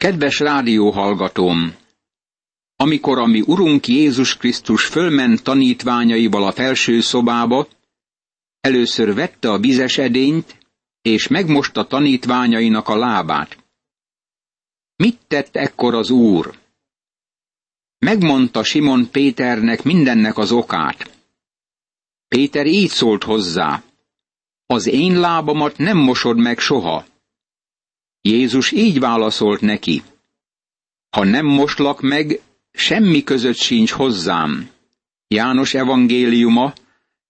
Kedves rádióhallgatóm! Amikor a mi Urunk Jézus Krisztus fölment tanítványaival a felső szobába, először vette a vizes edényt, és megmosta tanítványainak a lábát. Mit tett ekkor az Úr? Megmondta Simon Péternek mindennek az okát. Péter így szólt hozzá, az én lábamat nem mosod meg soha. Jézus így válaszolt neki, ha nem moslak meg, semmi között sincs hozzám. János evangéliuma,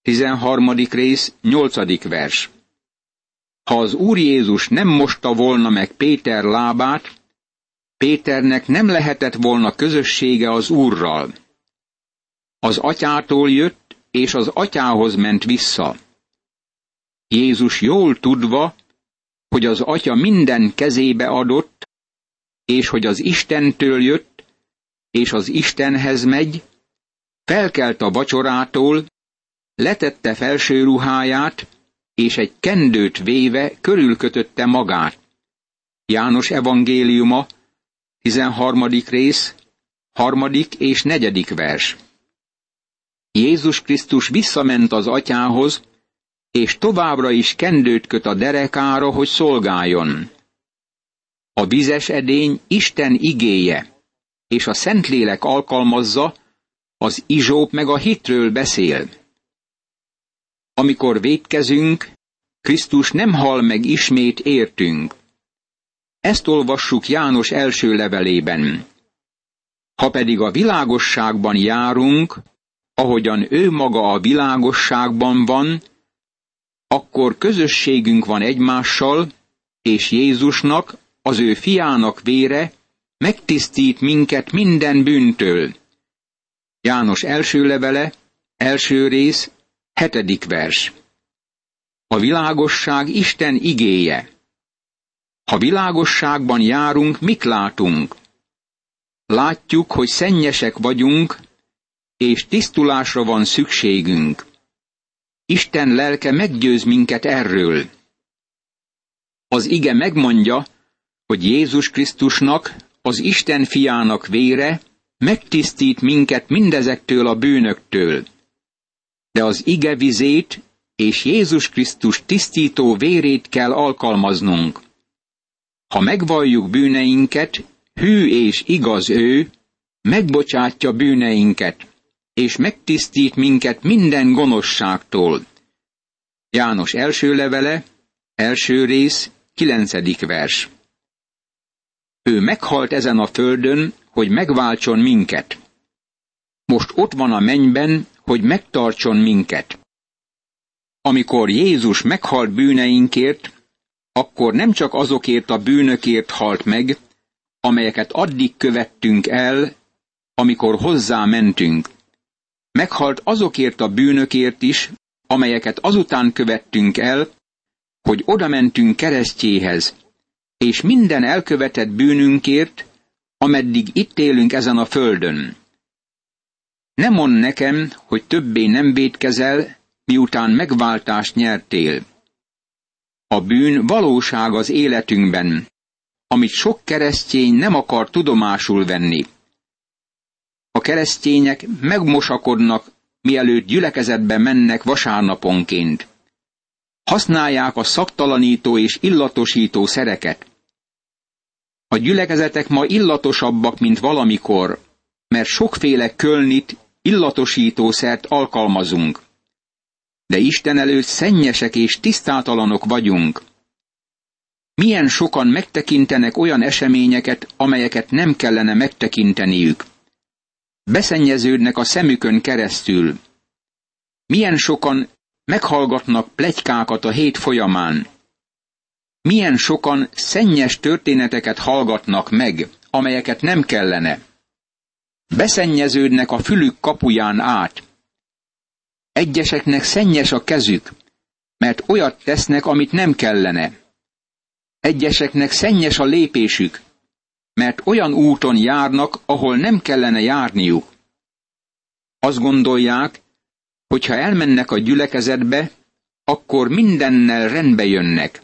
13. rész, 8. vers. Ha az Úr Jézus nem mosta volna meg Péter lábát, Péternek nem lehetett volna közössége az Úrral. Az atyától jött, és az atyához ment vissza. Jézus jól tudva, hogy az atya minden kezébe adott, és hogy az Istentől jött, és az Istenhez megy, felkelt a vacsorától, letette felső ruháját, és egy kendőt véve körülkötötte magát. János evangéliuma, 13. rész, harmadik és negyedik vers. Jézus Krisztus visszament az atyához, és továbbra is kendőt köt a derekára, hogy szolgáljon. A vizes edény Isten igéje, és a Szentlélek alkalmazza, az izsóp meg a hitről beszél. Amikor védkezünk, Krisztus nem hal meg ismét értünk. Ezt olvassuk János első levelében. Ha pedig a világosságban járunk, ahogyan ő maga a világosságban van, akkor közösségünk van egymással, és Jézusnak, az ő fiának vére megtisztít minket minden bűntől. János első levele, első rész, hetedik vers. A világosság Isten igéje. Ha világosságban járunk, mit látunk? Látjuk, hogy szennyesek vagyunk, és tisztulásra van szükségünk. Isten lelke meggyőz minket erről. Az ige megmondja, hogy Jézus Krisztusnak, az Isten fiának vére megtisztít minket mindezektől a bűnöktől. De az ige vizét és Jézus Krisztus tisztító vérét kell alkalmaznunk. Ha megvalljuk bűneinket, hű és igaz ő, megbocsátja bűneinket, és megtisztít minket minden gonoszságtól. János első levele, első rész, kilencedik vers. Ő meghalt ezen a földön, hogy megváltson minket. Most ott van a mennyben, hogy megtartson minket. Amikor Jézus meghalt bűneinkért, akkor nem csak azokért a bűnökért halt meg, amelyeket addig követtünk el, amikor hozzá mentünk. Meghalt azokért a bűnökért is, amelyeket azután követtünk el, hogy oda mentünk keresztjéhez, és minden elkövetett bűnünkért, ameddig itt élünk ezen a földön. Nem mond nekem, hogy többé nem védkezel, miután megváltást nyertél. A bűn valóság az életünkben, amit sok keresztény nem akar tudomásul venni. A keresztények megmosakodnak, mielőtt gyülekezetbe mennek vasárnaponként. Használják a szaktalanító és illatosító szereket. A gyülekezetek ma illatosabbak, mint valamikor, mert sokféle kölnit, illatosítószert alkalmazunk. De Isten előtt szennyesek és tisztátalanok vagyunk. Milyen sokan megtekintenek olyan eseményeket, amelyeket nem kellene megtekinteniük. Beszennyeződnek a szemükön keresztül. Milyen sokan meghallgatnak plegykákat a hét folyamán. Milyen sokan szennyes történeteket hallgatnak meg, amelyeket nem kellene. Beszennyeződnek a fülük kapuján át. Egyeseknek szennyes a kezük, mert olyat tesznek, amit nem kellene. Egyeseknek szennyes a lépésük, mert olyan úton járnak, ahol nem kellene járniuk. Azt gondolják, hogy ha elmennek a gyülekezetbe, akkor mindennel rendbe jönnek.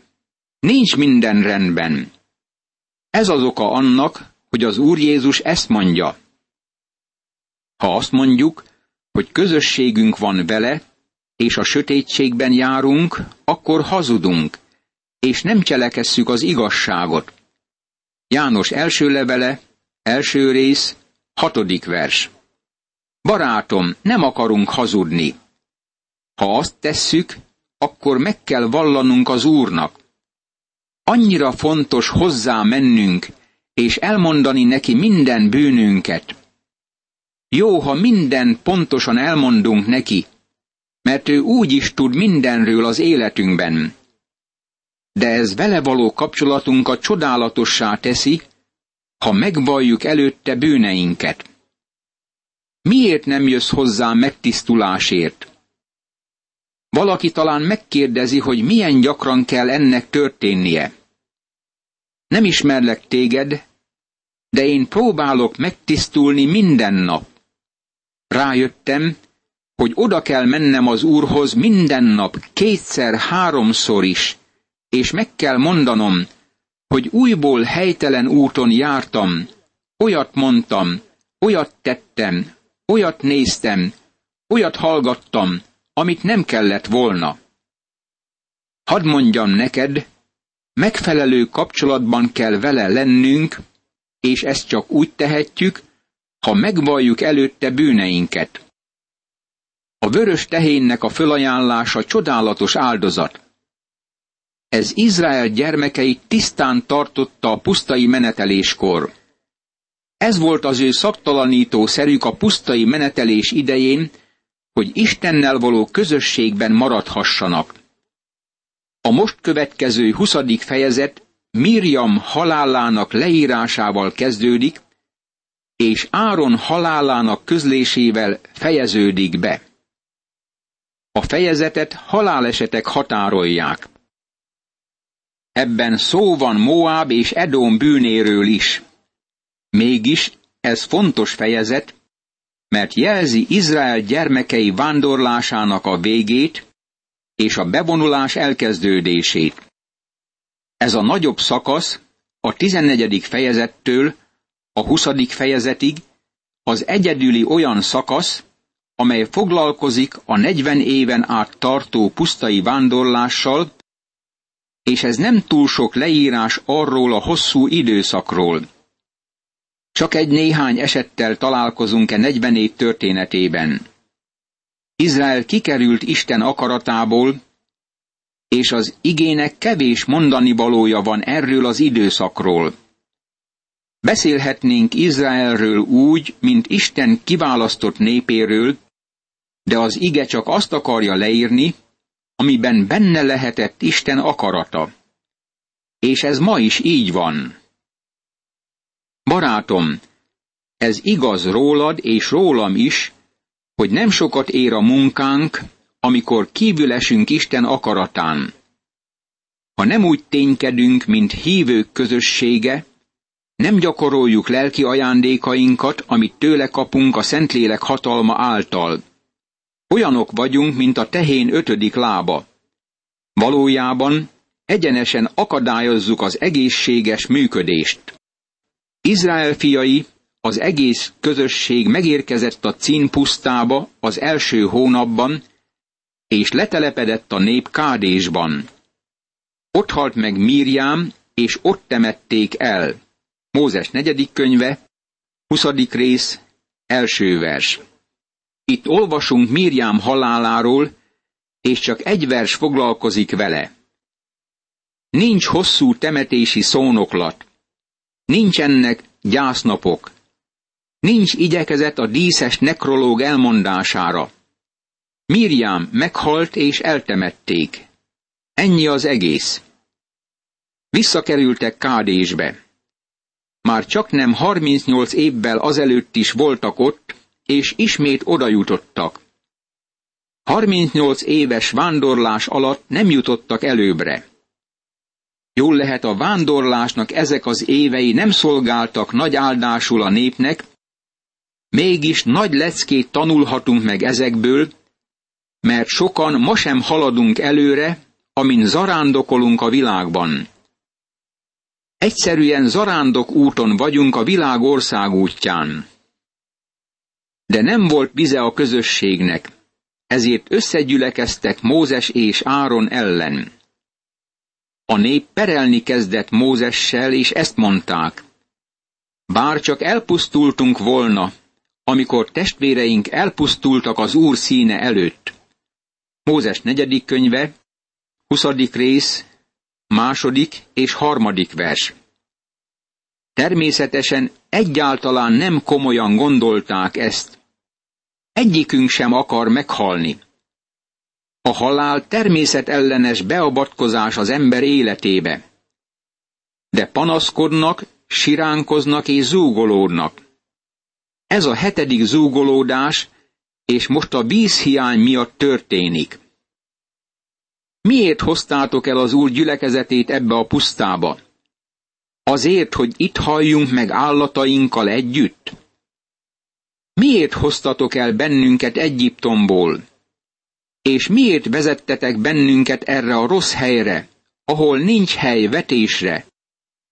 Nincs minden rendben. Ez az oka annak, hogy az Úr Jézus ezt mondja. Ha azt mondjuk, hogy közösségünk van vele, és a sötétségben járunk, akkor hazudunk, és nem cselekesszük az igazságot. János első levele, első rész, hatodik vers. Barátom, nem akarunk hazudni. Ha azt tesszük, akkor meg kell vallanunk az Úrnak. Annyira fontos hozzá mennünk, és elmondani neki minden bűnünket. Jó, ha minden pontosan elmondunk neki, mert ő úgy is tud mindenről az életünkben. De ez vele való kapcsolatunkat csodálatossá teszi, ha megvalljuk előtte bűneinket. Miért nem jössz hozzá megtisztulásért? Valaki talán megkérdezi, hogy milyen gyakran kell ennek történnie. Nem ismerlek téged, de én próbálok megtisztulni minden nap. Rájöttem, hogy oda kell mennem az Úrhoz minden nap, kétszer-háromszor is, és meg kell mondanom, hogy újból helytelen úton jártam, olyat mondtam, olyat tettem, olyat néztem, olyat hallgattam, amit nem kellett volna. Hadd mondjam neked, megfelelő kapcsolatban kell vele lennünk, és ezt csak úgy tehetjük, ha megvalljuk előtte bűneinket. A vörös tehénnek a fölajánlása csodálatos áldozat. Ez Izrael gyermekeit tisztán tartotta a pusztai meneteléskor. Ez volt az ő szaktalanító szerük a pusztai menetelés idején, hogy Istennel való közösségben maradhassanak. A most következő 20. fejezet Miriam halálának leírásával kezdődik, és Áron halálának közlésével fejeződik be. A fejezetet halálesetek határolják. Ebben szó van Moab és Edom bűnéről is. Mégis ez fontos fejezet, mert jelzi Izrael gyermekei vándorlásának a végét és a bevonulás elkezdődését. Ez a nagyobb szakasz a 14. fejezettől a 20. fejezetig az egyedüli olyan szakasz, amely foglalkozik a 40 éven át tartó pusztai vándorlással, és ez nem túl sok leírás arról a hosszú időszakról. Csak egy néhány esettel találkozunk-e 40 év történetében. Izrael kikerült Isten akaratából, és az igének kevés mondani valója van erről az időszakról. Beszélhetnénk Izraelről úgy, mint Isten kiválasztott népéről, de az ige csak azt akarja leírni, amiben benne lehetett Isten akarata. És ez ma is így van. Barátom, ez igaz rólad és rólam is, hogy nem sokat ér a munkánk, amikor kívül esünk Isten akaratán. Ha nem úgy ténykedünk, mint hívők közössége, nem gyakoroljuk lelki ajándékainkat, amit tőle kapunk a Szentlélek hatalma által. Olyanok vagyunk, mint a tehén ötödik lába. Valójában egyenesen akadályozzuk az egészséges működést. Izrael fiai, az egész közösség megérkezett a Cín pusztába az első hónapban, és letelepedett a nép Kádésban. Ott halt meg Mírjám, és ott temették el. Mózes negyedik könyve, 20. rész, első vers. Itt olvasunk Mírjám haláláról, és csak egy vers foglalkozik vele. Nincs hosszú temetési szónoklat. Nincsenek gyásznapok. Nincs igyekezet a díszes nekrológ elmondására. Miriam meghalt és eltemették. Ennyi az egész. Visszakerültek Kádésbe. Már csak nem 38 évvel azelőtt is voltak ott, és ismét oda jutottak. 38 éves vándorlás alatt nem jutottak előbbre. Jól lehet a vándorlásnak ezek az évei nem szolgáltak nagy áldásul a népnek, mégis nagy leckét tanulhatunk meg ezekből, mert sokan ma sem haladunk előre, amin zarándokolunk a világban. Egyszerűen zarándok úton vagyunk a világ országútján. De nem volt bize a közösségnek, ezért összegyülekeztek Mózes és Áron ellen. A nép perelni kezdett Mózessel, és ezt mondták. Bár csak elpusztultunk volna, amikor testvéreink elpusztultak az Úr színe előtt. Mózes negyedik könyve, huszadik rész, második és harmadik vers. Természetesen egyáltalán nem komolyan gondolták ezt. Egyikünk sem akar meghalni. A halál természetellenes beavatkozás az ember életébe. De panaszkodnak, siránkoznak és zúgolódnak. Ez a hetedik zúgolódás, és most a vízhiány miatt történik. Miért hoztátok el az Úr gyülekezetét ebbe a pusztába? Azért, hogy itt halljunk meg állatainkkal együtt? Miért hoztatok el bennünket Egyiptomból? És miért vezettetek bennünket erre a rossz helyre, ahol nincs hely vetésre,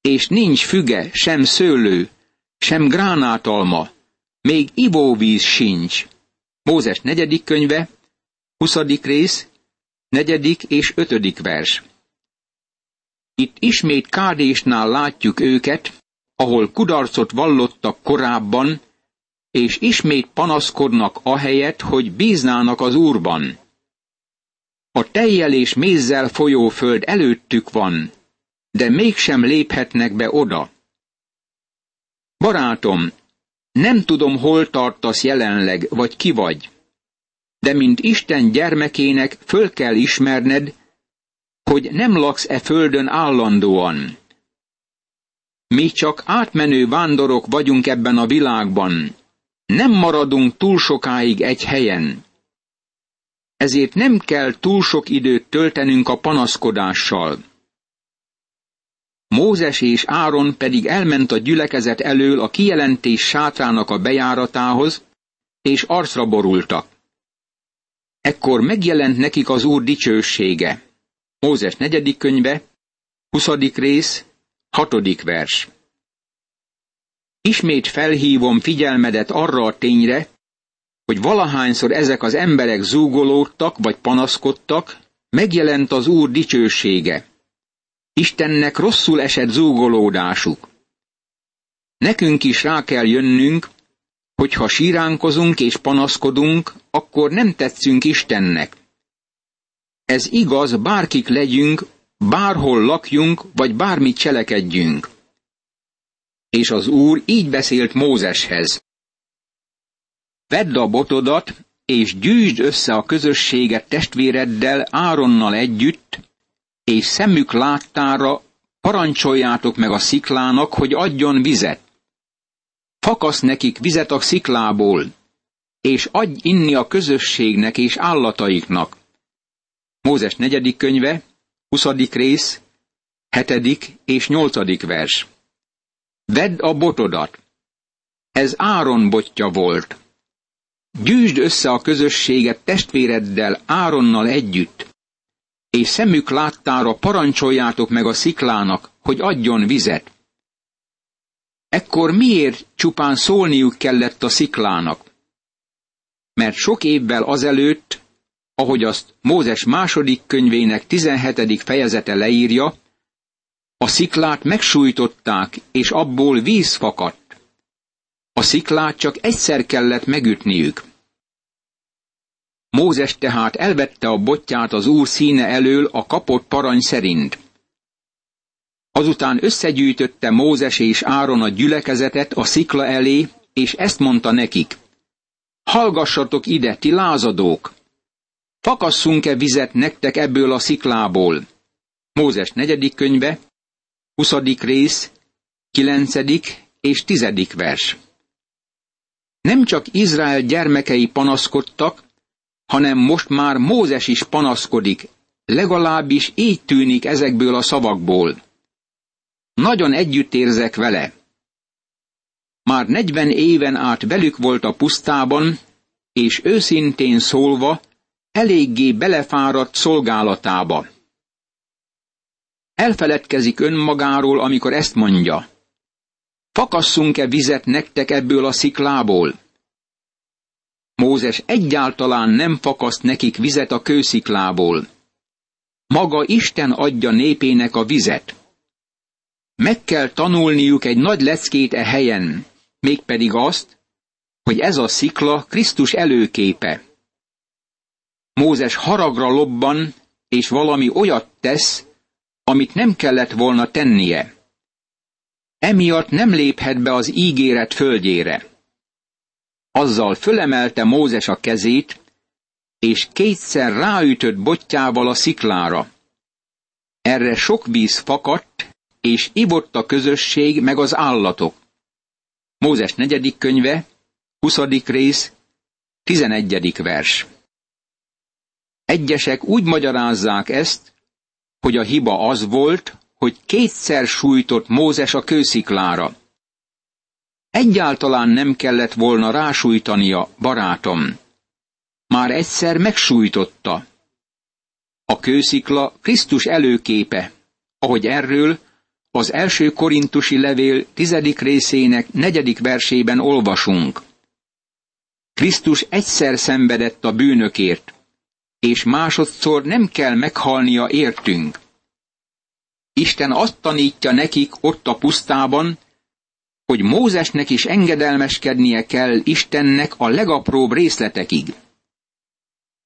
és nincs füge, sem szőlő, sem gránátalma, még ivóvíz sincs. Mózes negyedik könyve, huszadik rész, negyedik és ötödik vers. Itt ismét Kádésnál látjuk őket, ahol kudarcot vallottak korábban, és ismét panaszkodnak ahelyett, hogy bíznának az Úrban. A tejjel és mézzel folyó föld előttük van, de mégsem léphetnek be oda. Barátom, nem tudom, hol tartasz jelenleg, vagy ki vagy, de mint Isten gyermekének föl kell ismerned, hogy nem laksz e földön állandóan. Mi csak átmenő vándorok vagyunk ebben a világban, nem maradunk túl sokáig egy helyen. Ezért nem kell túl sok időt töltenünk a panaszkodással. Mózes és Áron pedig elment a gyülekezet elől a kijelentés sátrának a bejáratához, és arcra borultak. Ekkor megjelent nekik az Úr dicsősége. Mózes negyedik könyve, 20. rész, hatodik vers. Ismét felhívom figyelmedet arra a tényre, hogy valahányszor ezek az emberek zúgolódtak vagy panaszkodtak, megjelent az Úr dicsősége. Istennek rosszul esett zúgolódásuk. Nekünk is rá kell jönnünk, hogy ha síránkozunk és panaszkodunk, akkor nem tetszünk Istennek. Ez igaz, bárkik legyünk, bárhol lakjunk, vagy bármit cselekedjünk. És az Úr így beszélt Mózeshez. Vedd a botodat, és gyűjtsd össze a közösséget testvéreddel Áronnal együtt, és szemük láttára parancsoljátok meg a sziklának, hogy adjon vizet. Fakasz nekik vizet a sziklából, és adj inni a közösségnek és állataiknak. Mózes negyedik könyve, 20. rész, 7. és 8. vers. Vedd a botodat. Ez Áron botja volt. Gyűjtsd össze a közösséget testvéreddel Áronnal együtt, és szemük láttára parancsoljátok meg a sziklának, hogy adjon vizet. Ekkor miért csupán szólniuk kellett a sziklának? Mert sok évvel azelőtt, ahogy azt Mózes második könyvének 17. fejezete leírja, a sziklát megsújtották, és abból víz fakadt. A sziklát csak egyszer kellett megütniük. Mózes tehát elvette a botját az úr színe elől a kapott parany szerint. Azután összegyűjtötte Mózes és Áron a gyülekezetet a szikla elé, és ezt mondta nekik. Hallgassatok ide, ti lázadók! Fakasszunk-e vizet nektek ebből a sziklából? Mózes negyedik könyve, 20. rész, 9. és 10. vers. Nem csak Izrael gyermekei panaszkodtak, hanem most már Mózes is panaszkodik, legalábbis így tűnik ezekből a szavakból. Nagyon együtt érzek vele. Már negyven éven át velük volt a pusztában, és őszintén szólva, eléggé belefáradt szolgálatába. Elfeledkezik önmagáról, amikor ezt mondja. Fakasszunk-e vizet nektek ebből a sziklából? Mózes egyáltalán nem fakaszt nekik vizet a kősziklából. Maga Isten adja népének a vizet. Meg kell tanulniuk egy nagy leckét e helyen, mégpedig azt, hogy ez a szikla Krisztus előképe. Mózes haragra lobban, és valami olyat tesz, amit nem kellett volna tennie. Emiatt nem léphet be az ígéret földjére. Azzal fölemelte Mózes a kezét, és kétszer ráütött botjával a sziklára. Erre sok víz fakadt, és ivott a közösség meg az állatok. Mózes negyedik könyve, 20. rész, 11. vers. Egyesek úgy magyarázzák ezt, hogy a hiba az volt, hogy kétszer sújtott Mózes a kősziklára. Egyáltalán nem kellett volna rásújtania, barátom. Már egyszer megsújtotta. A kőszikla Krisztus előképe, ahogy erről az első korintusi levél tizedik részének negyedik versében olvasunk. Krisztus egyszer szenvedett a bűnökért, és másodszor nem kell meghalnia értünk. Isten azt tanítja nekik ott a pusztában, hogy Mózesnek is engedelmeskednie kell Istennek a legapróbb részletekig.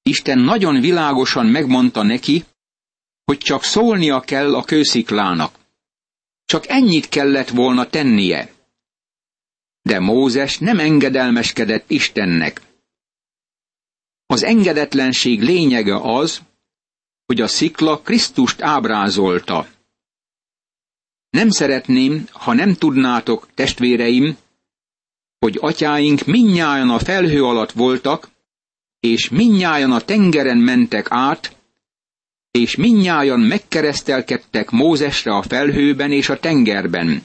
Isten nagyon világosan megmondta neki, hogy csak szólnia kell a kősziklának. Csak ennyit kellett volna tennie. De Mózes nem engedelmeskedett Istennek. Az engedetlenség lényege az, hogy a szikla Krisztust ábrázolta. Nem szeretném, ha nem tudnátok, testvéreim, hogy atyáink minnyájan a felhő alatt voltak, és minnyájan a tengeren mentek át, és minnyájan megkeresztelkedtek Mózesre a felhőben és a tengerben.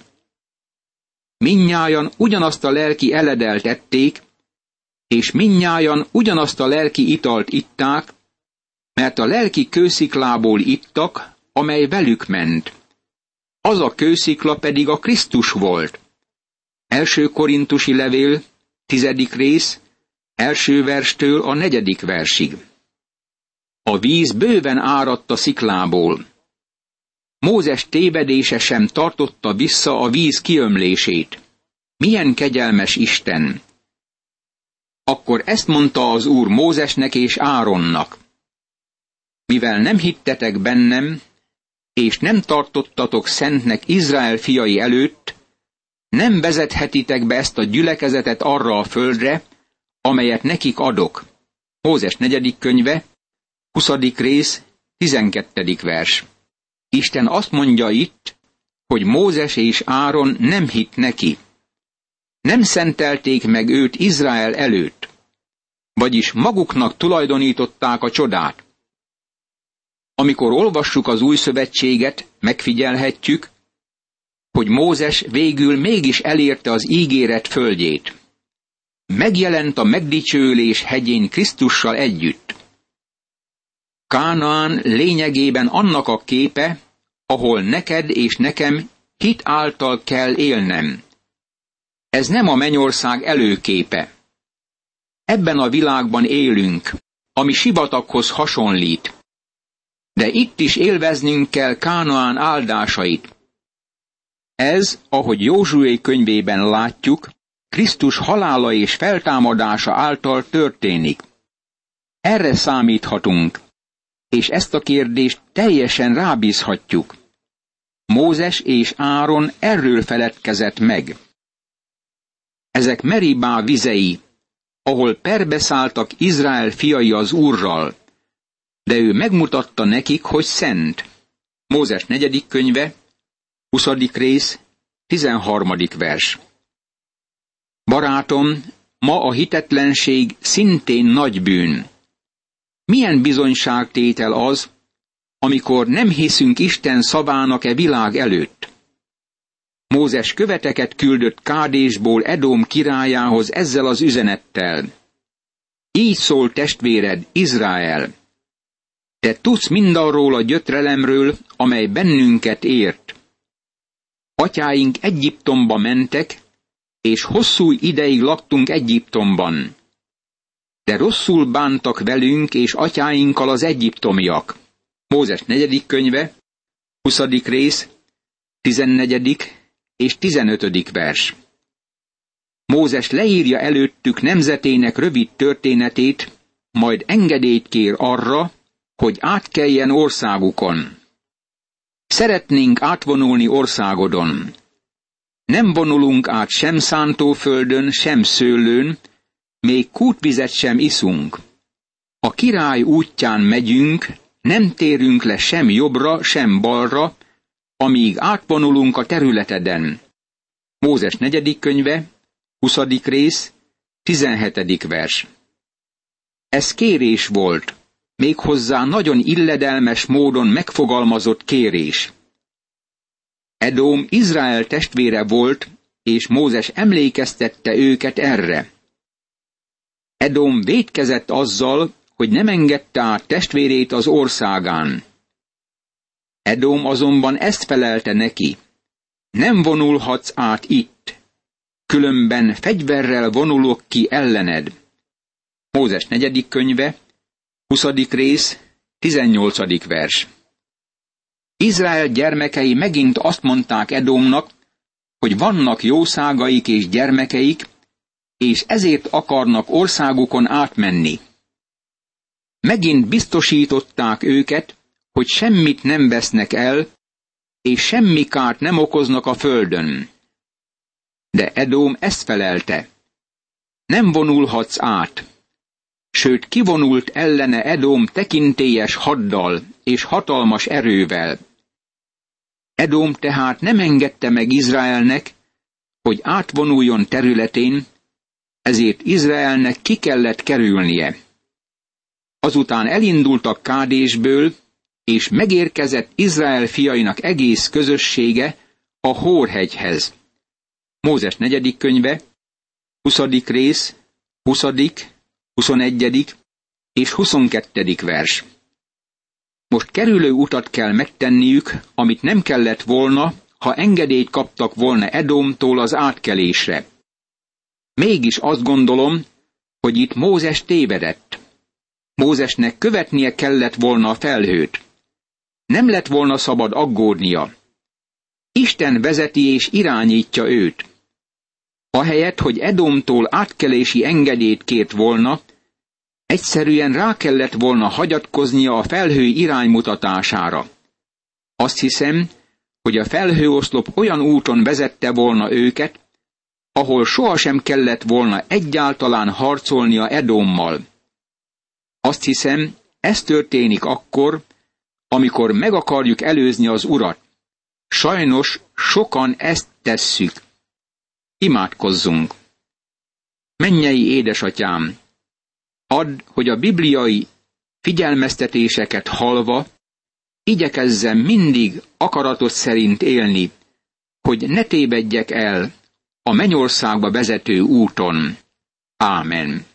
Minnyájan ugyanazt a lelki eledelt ették, és minnyájan ugyanazt a lelki italt itták, mert a lelki kősziklából ittak, amely velük ment. Az a kőszikla pedig a Krisztus volt. Első korintusi levél, tizedik rész, első verstől a negyedik versig. A víz bőven áradt a sziklából. Mózes tévedése sem tartotta vissza a víz kiömlését. Milyen kegyelmes Isten! Akkor ezt mondta az Úr Mózesnek és Áronnak. Mivel nem hittetek bennem, és nem tartottatok szentnek Izrael fiai előtt, nem vezethetitek be ezt a gyülekezetet arra a földre, amelyet nekik adok. Mózes negyedik könyve, 20. rész, 12. vers. Isten azt mondja itt, hogy Mózes és Áron nem hitt neki. Nem szentelték meg őt Izrael előtt, vagyis maguknak tulajdonították a csodát. Amikor olvassuk az új szövetséget, megfigyelhetjük, hogy Mózes végül mégis elérte az ígéret földjét. Megjelent a megdicsőlés hegyén Krisztussal együtt. Kánaán lényegében annak a képe, ahol neked és nekem hit által kell élnem. Ez nem a mennyország előképe. Ebben a világban élünk, ami sivataghoz hasonlít. De itt is élveznünk kell Kánaán áldásait. Ez, ahogy Józsué könyvében látjuk, Krisztus halála és feltámadása által történik. Erre számíthatunk, és ezt a kérdést teljesen rábízhatjuk. Mózes és Áron erről feledkezett meg. Ezek Meribá vizei, ahol perbeszálltak Izrael fiai az Úrral, de ő megmutatta nekik, hogy szent. Mózes negyedik könyve, 20. rész, 13. vers. Barátom, ma a hitetlenség szintén nagy bűn. Milyen bizonyságtétel az, amikor nem hiszünk Isten szavának e világ előtt? Mózes követeket küldött Kádésból Edóm királyához ezzel az üzenettel. Így szól testvéred, Izrael. Te tudsz mindarról a gyötrelemről, amely bennünket ért. Atyáink Egyiptomba mentek, és hosszú ideig laktunk Egyiptomban. De rosszul bántak velünk és atyáinkkal az egyiptomiak. Mózes negyedik könyve, 20. rész, 14. és 15. vers. Mózes leírja előttük nemzetének rövid történetét, majd engedélyt kér arra, hogy átkeljen országukon. Szeretnénk átvonulni országodon. Nem vonulunk át sem szántóföldön, sem szőlőn, még kútvizet sem iszunk. A király útján megyünk, nem térünk le sem jobbra, sem balra, amíg átvonulunk a területeden. Mózes negyedik könyve, 20. rész, 17. vers. Ez kérés volt, méghozzá nagyon illedelmes módon megfogalmazott kérés. Edóm Izrael testvére volt, és Mózes emlékeztette őket erre. Edom védkezett azzal, hogy nem engedte át testvérét az országán. Edom azonban ezt felelte neki. Nem vonulhatsz át itt, különben fegyverrel vonulok ki ellened. Mózes negyedik könyve, 20. rész, 18. vers. Izrael gyermekei megint azt mondták Edomnak, hogy vannak jószágaik és gyermekeik, és ezért akarnak országukon átmenni. Megint biztosították őket, hogy semmit nem vesznek el, és semmi kárt nem okoznak a földön. De Edóm ezt felelte. Nem vonulhatsz át. Sőt, kivonult ellene Edóm tekintélyes haddal és hatalmas erővel. Edóm tehát nem engedte meg Izraelnek, hogy átvonuljon területén, ezért Izraelnek ki kellett kerülnie. Azután elindultak Kádésből, és megérkezett Izrael fiainak egész közössége a Hórhegyhez. Mózes negyedik könyve, 20. rész, 20., 21. és 22. vers. Most kerülő utat kell megtenniük, amit nem kellett volna, ha engedélyt kaptak volna Edomtól az átkelésre. Mégis azt gondolom, hogy itt Mózes tévedett. Mózesnek követnie kellett volna a felhőt. Nem lett volna szabad aggódnia. Isten vezeti és irányítja őt. Ahelyett, hogy Edomtól átkelési engedélyt kért volna, egyszerűen rá kellett volna hagyatkoznia a felhő iránymutatására. Azt hiszem, hogy a felhőoszlop olyan úton vezette volna őket, ahol sohasem kellett volna egyáltalán harcolnia Edommal. Azt hiszem, ez történik akkor, amikor meg akarjuk előzni az urat. Sajnos sokan ezt tesszük. Imádkozzunk! Mennyei édesatyám! Add, hogy a bibliai figyelmeztetéseket halva, igyekezzem mindig akaratot szerint élni, hogy ne tévedjek el a mennyországba vezető úton. Ámen.